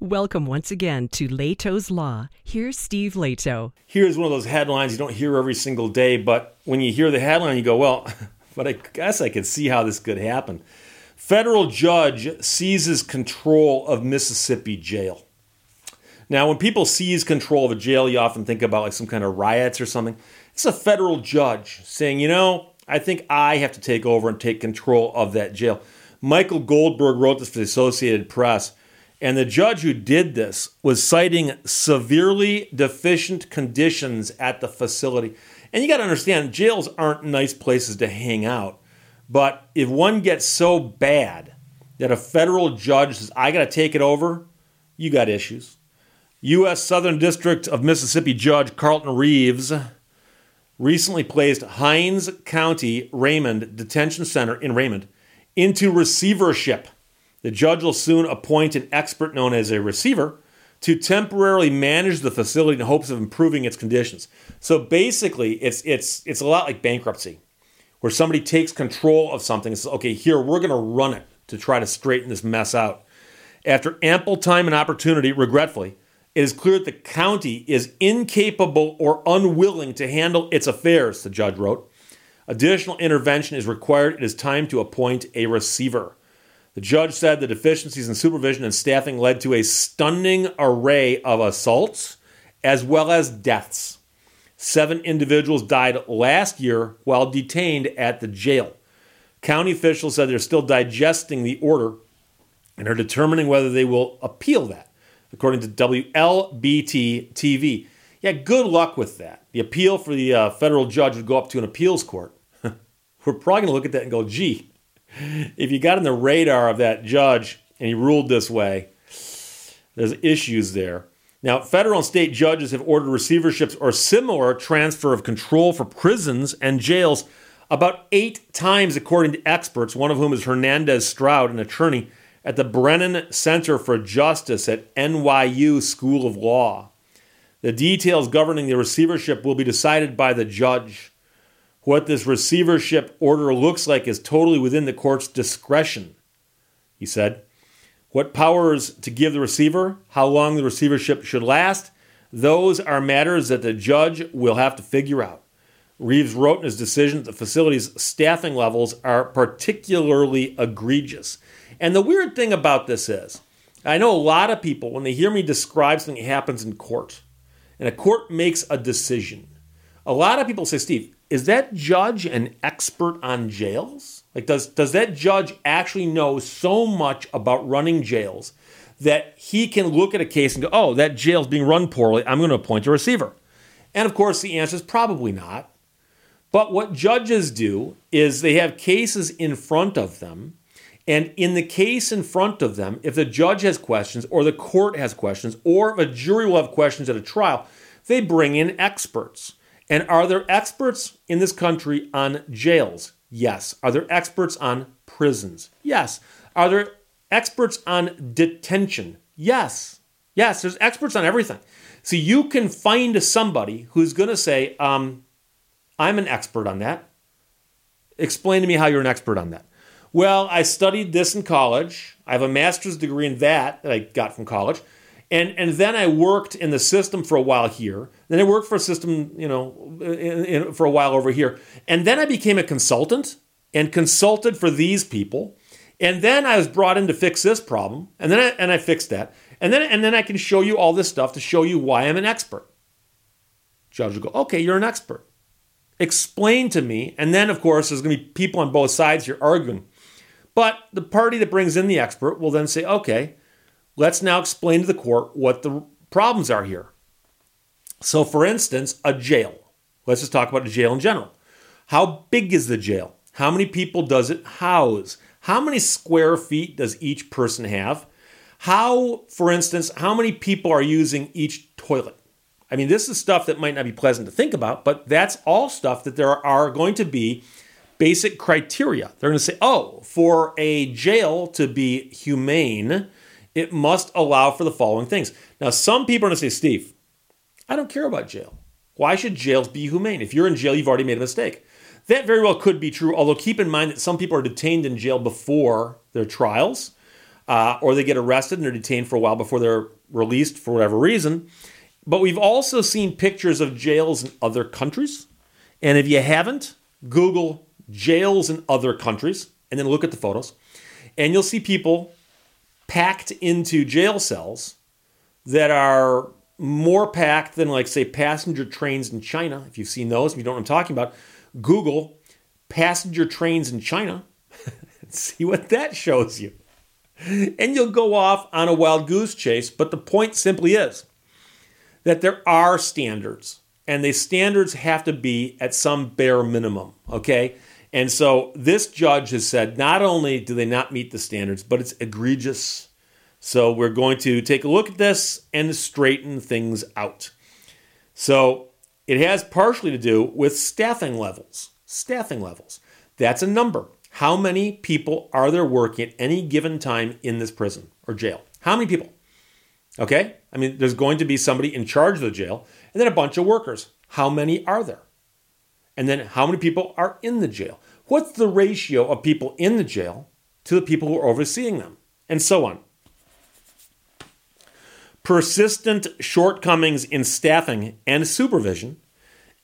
Welcome once again to Lehto's Law. Here's Steve Lehto. Here's one of those headlines you don't hear every single day, but when you hear the headline, you go, well, but I guess I can see how this could happen. Federal judge seizes control of Mississippi jail. Now, when people seize control of a jail, you often think about like some kind of riots or something. It's a federal judge saying, you know, I think I have to take over and take control of that jail. Michael Goldberg wrote this for the Associated Press. And the judge who did this was citing severely deficient conditions at the facility. And you got to understand, jails aren't nice places to hang out. But if one gets so bad that a federal judge says, I got to take it over, you got issues. U.S. Southern District of Mississippi Judge Carlton Reeves recently placed Hinds County Raymond Detention Center in Raymond into receivership the judge will soon appoint an expert known as a receiver to temporarily manage the facility in hopes of improving its conditions. So basically, it's it's it's a lot like bankruptcy, where somebody takes control of something and says, "Okay, here we're going to run it to try to straighten this mess out." After ample time and opportunity, regretfully, it is clear that the county is incapable or unwilling to handle its affairs, the judge wrote. Additional intervention is required. It is time to appoint a receiver. The judge said the deficiencies in supervision and staffing led to a stunning array of assaults as well as deaths. Seven individuals died last year while detained at the jail. County officials said they're still digesting the order and are determining whether they will appeal that, according to WLBT TV. Yeah, good luck with that. The appeal for the uh, federal judge would go up to an appeals court. We're probably going to look at that and go, gee, if you got in the radar of that judge and he ruled this way, there's issues there. Now, federal and state judges have ordered receiverships or similar transfer of control for prisons and jails about eight times, according to experts, one of whom is Hernandez Stroud, an attorney at the Brennan Center for Justice at NYU School of Law. The details governing the receivership will be decided by the judge. What this receivership order looks like is totally within the court's discretion, he said. What powers to give the receiver, how long the receivership should last, those are matters that the judge will have to figure out. Reeves wrote in his decision that the facility's staffing levels are particularly egregious. And the weird thing about this is, I know a lot of people, when they hear me describe something that happens in court, and a court makes a decision, a lot of people say, Steve, is that judge an expert on jails? Like, does, does that judge actually know so much about running jails that he can look at a case and go, oh, that jail's being run poorly, I'm going to appoint a receiver? And of course, the answer is probably not. But what judges do is they have cases in front of them. And in the case in front of them, if the judge has questions, or the court has questions, or a jury will have questions at a trial, they bring in experts. And are there experts in this country on jails? Yes. Are there experts on prisons? Yes. Are there experts on detention? Yes. Yes, there's experts on everything. So you can find somebody who's going to say, um, I'm an expert on that. Explain to me how you're an expert on that. Well, I studied this in college. I have a master's degree in that that I got from college. And, and then I worked in the system for a while here. Then I worked for a system, you know, in, in, for a while over here. And then I became a consultant and consulted for these people. And then I was brought in to fix this problem. And then I, and I fixed that. And then, and then I can show you all this stuff to show you why I'm an expert. Judge will go, okay, you're an expert. Explain to me. And then, of course, there's going to be people on both sides here arguing. But the party that brings in the expert will then say, okay, Let's now explain to the court what the problems are here. So, for instance, a jail. Let's just talk about a jail in general. How big is the jail? How many people does it house? How many square feet does each person have? How, for instance, how many people are using each toilet? I mean, this is stuff that might not be pleasant to think about, but that's all stuff that there are going to be basic criteria. They're going to say, oh, for a jail to be humane, it must allow for the following things. Now, some people are going to say, Steve, I don't care about jail. Why should jails be humane? If you're in jail, you've already made a mistake. That very well could be true, although keep in mind that some people are detained in jail before their trials. uh, or they get arrested and they're detained for a while before they're released for whatever reason. But we've also seen pictures of jails in other countries. And if you haven't, Google jails in other countries and then look at the photos. And you'll see people packed into jail cells that are more packed than, like, say, passenger trains in China. If you've seen those, if you don't know what I'm talking about, Google passenger trains in China. see what that shows you. And you'll go off on a wild goose chase. But the point simply is that there are standards, and the standards have to be at some bare minimum, okay? And so this judge has said not only do they not meet the standards, but it's egregious. So we're going to take a look at this and straighten things out. So it has partially to do with staffing levels. Staffing levels. That's a number. How many people are there working at any given time in this prison or jail? How many people? Okay? I mean, there's going to be somebody in charge of the jail and then a bunch of workers. How many are there? And then how many people are in the jail? What's the ratio of people in the jail to the people who are overseeing them? And so on. Persistent shortcomings in staffing and supervision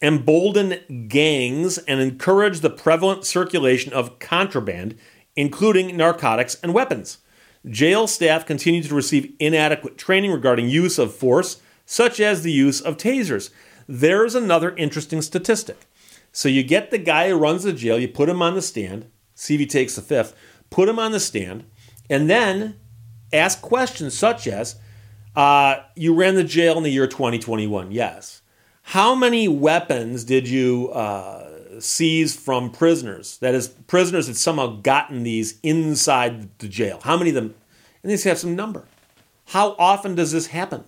embolden gangs and encourage the prevalent circulation of contraband, including narcotics and weapons. Jail staff continue to receive inadequate training regarding use of force, such as the use of tasers. There's another interesting statistic. So you get the guy who runs the jail, you put him on the stand, see if he takes the fifth, put him on the stand, and then ask questions such as uh, You ran the jail in the year 2021. Yes. How many weapons did you uh, seize from prisoners? That is, prisoners had somehow gotten these inside the jail. How many of them? And they have some number. How often does this happen?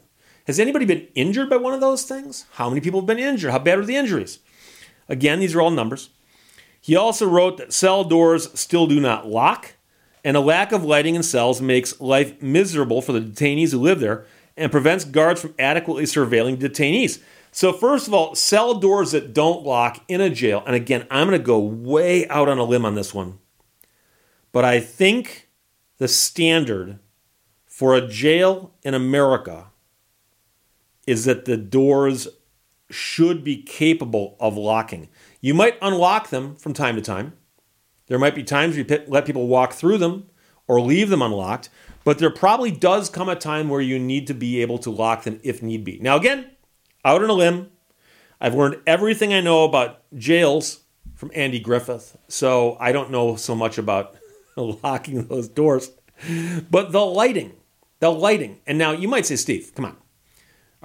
Has anybody been injured by one of those things? How many people have been injured? How bad are the injuries? Again, these are all numbers. He also wrote that cell doors still do not lock, and a lack of lighting in cells makes life miserable for the detainees who live there and prevents guards from adequately surveilling detainees. So, first of all, cell doors that don't lock in a jail, and again, I'm going to go way out on a limb on this one, but I think the standard for a jail in America is that the doors should be capable of locking. You might unlock them from time to time. There might be times you let people walk through them or leave them unlocked, but there probably does come a time where you need to be able to lock them if need be. Now, again, out on a limb. I've learned everything I know about jails from Andy Griffith, so I don't know so much about locking those doors. But the lighting, the lighting. And now you might say, Steve, come on.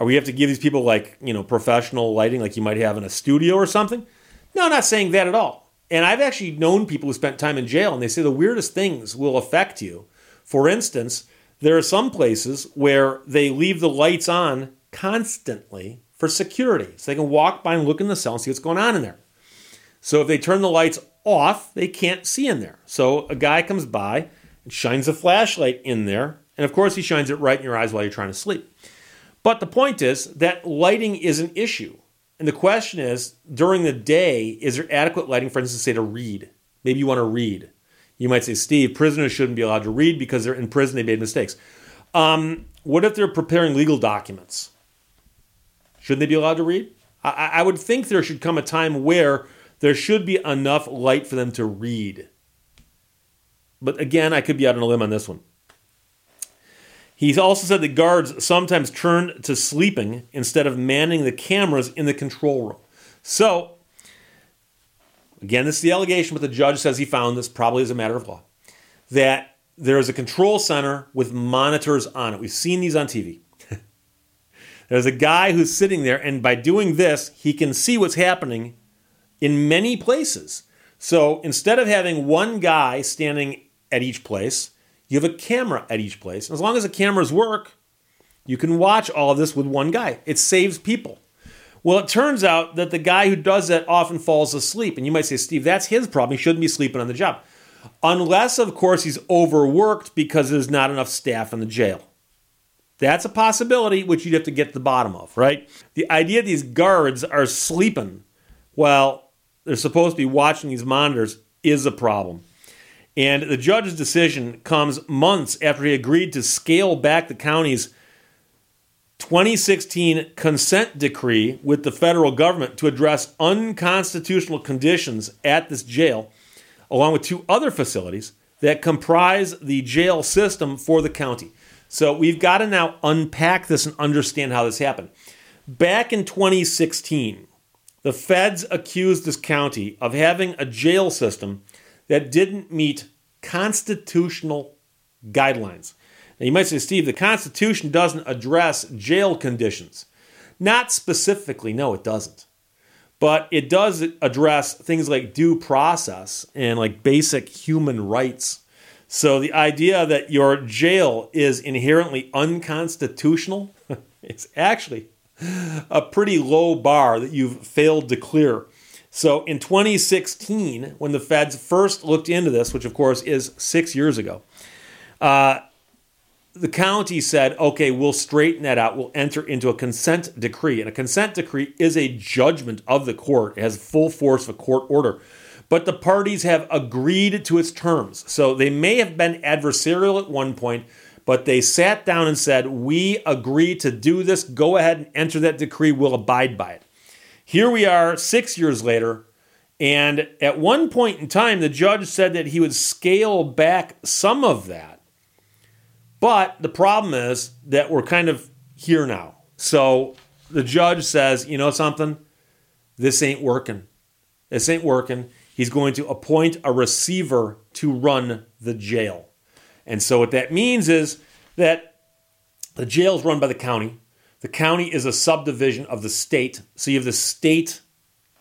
Are we have to give these people like, you know, professional lighting like you might have in a studio or something? No, not saying that at all. And I've actually known people who spent time in jail and they say the weirdest things will affect you. For instance, there are some places where they leave the lights on constantly for security. So they can walk by and look in the cell and see what's going on in there. So if they turn the lights off, they can't see in there. So a guy comes by and shines a flashlight in there. And of course, he shines it right in your eyes while you're trying to sleep. But the point is that lighting is an issue. And the question is during the day, is there adequate lighting, for instance, say to read? Maybe you want to read. You might say, Steve, prisoners shouldn't be allowed to read because they're in prison, they made mistakes. Um, what if they're preparing legal documents? Shouldn't they be allowed to read? I, I would think there should come a time where there should be enough light for them to read. But again, I could be out on a limb on this one. He also said that guards sometimes turn to sleeping instead of manning the cameras in the control room. So, again, this is the allegation, but the judge says he found this probably as a matter of law that there is a control center with monitors on it. We've seen these on TV. There's a guy who's sitting there, and by doing this, he can see what's happening in many places. So instead of having one guy standing at each place, you have a camera at each place. As long as the cameras work, you can watch all of this with one guy. It saves people. Well, it turns out that the guy who does that often falls asleep. And you might say, Steve, that's his problem. He shouldn't be sleeping on the job. Unless, of course, he's overworked because there's not enough staff in the jail. That's a possibility which you'd have to get to the bottom of, right? The idea these guards are sleeping while they're supposed to be watching these monitors is a problem. And the judge's decision comes months after he agreed to scale back the county's 2016 consent decree with the federal government to address unconstitutional conditions at this jail, along with two other facilities that comprise the jail system for the county. So we've got to now unpack this and understand how this happened. Back in 2016, the feds accused this county of having a jail system that didn't meet constitutional guidelines. Now, you might say, Steve, the Constitution doesn't address jail conditions. Not specifically, no, it doesn't. But it does address things like due process and like basic human rights. So the idea that your jail is inherently unconstitutional is actually a pretty low bar that you've failed to clear. So in 2016, when the feds first looked into this, which of course is six years ago, uh, the county said, okay, we'll straighten that out. We'll enter into a consent decree. And a consent decree is a judgment of the court, it has full force of a court order. But the parties have agreed to its terms. So they may have been adversarial at one point, but they sat down and said, We agree to do this. Go ahead and enter that decree. We'll abide by it. Here we are six years later. And at one point in time, the judge said that he would scale back some of that but the problem is that we're kind of here now. So the judge says, you know something? This ain't working. This ain't working. He's going to appoint a receiver to run the jail. And so what that means is that the jail is run by the county. The county is a subdivision of the state. So you have the state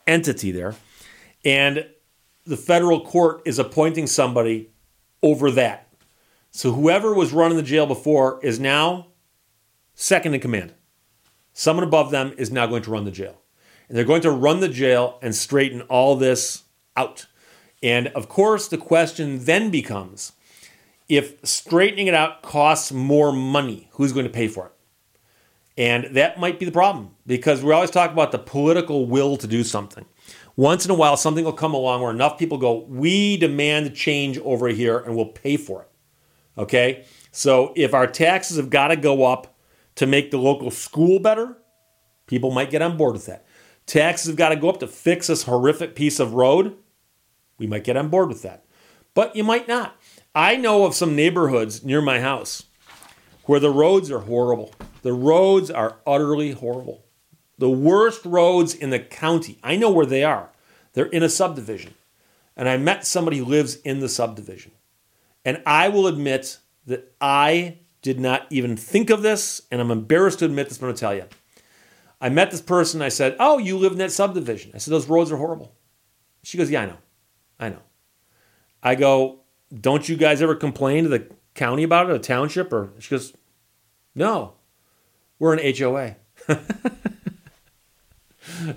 entity there. And the federal court is appointing somebody over that. So whoever was running the jail before is now second in command. Someone above them is now going to run the jail. And they're going to run the jail and straighten all this out. And of course, the question then becomes if straightening it out costs more money, who's going to pay for it? And that might be the problem because we always talk about the political will to do something. Once in a while, something will come along where enough people go, We demand change over here and we'll pay for it. Okay? So if our taxes have got to go up to make the local school better, people might get on board with that. Taxes have got to go up to fix this horrific piece of road, we might get on board with that. But you might not. I know of some neighborhoods near my house where the roads are horrible. The roads are utterly horrible. The worst roads in the county. I know where they are. They're in a subdivision. And I met somebody who lives in the subdivision. And I will admit that I did not even think of this, and I'm embarrassed to admit this, but I'm to tell you. I met this person. I said, Oh, you live in that subdivision. I said, Those roads are horrible. She goes, Yeah, I know. I know. I go, Don't you guys ever complain to the county about it, a township? Or she goes, No, we're an HOA.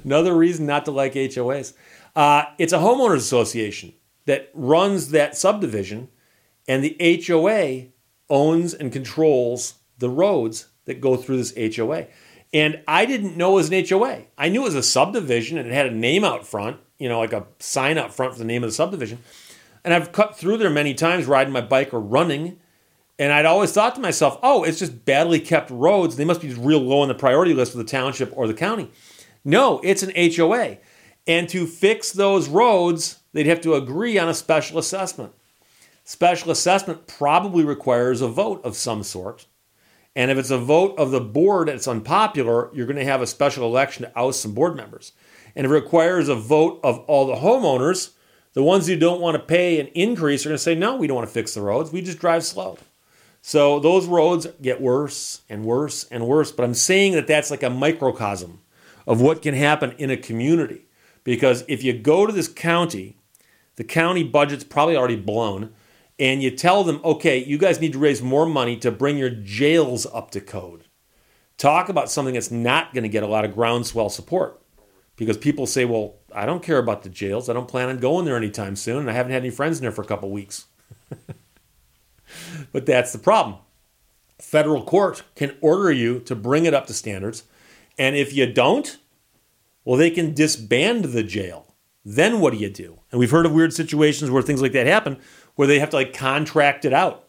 Another reason not to like HOAs. Uh, it's a homeowners association that runs that subdivision and the HOA owns and controls the roads that go through this HOA. And I didn't know it was an HOA. I knew it was a subdivision and it had a name out front, you know, like a sign out front for the name of the subdivision. And I've cut through there many times riding my bike or running. And I'd always thought to myself, oh, it's just badly kept roads. They must be real low on the priority list for the township or the county. No, it's an HOA. And to fix those roads, they'd have to agree on a special assessment. Special assessment probably requires a vote of some sort. And if it's a vote of the board it's unpopular, you're going to have a special election to oust some board members. And if it requires a vote of all the homeowners, the ones who don't want to pay an increase are going to say, no, we don't want to fix the roads. We just drive slow. So those roads get worse and worse and worse. But I'm saying that that's like a microcosm of what can happen in a community. Because if you go to this county, the county budget's probably already blown and you tell them, okay, you guys need to raise more money to bring your jails up to code. Talk about something that's not going to get a lot of groundswell support because people say, well, I don't care about the jails. I don't plan on going there anytime soon, and I haven't had any friends in there for a couple weeks. but that's the problem. Federal court can order you to bring it up to standards, and if you don't, well, they can disband the jail. Then what do you do? And we've heard of weird situations where things like that happen where they have to like contract it out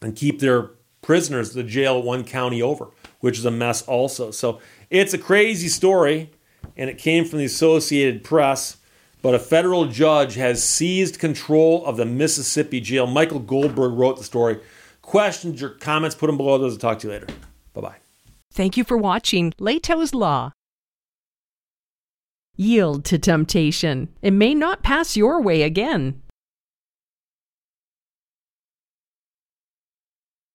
and keep their prisoners the jail one county over, which is a mess also. So it's a crazy story, and it came from the Associated Press. But a federal judge has seized control of the Mississippi jail. Michael Goldberg wrote the story. Questions or comments, put them below those. I'll talk to you later. Bye bye. Thank you for watching Lehto's Law. Yield to temptation. It may not pass your way again.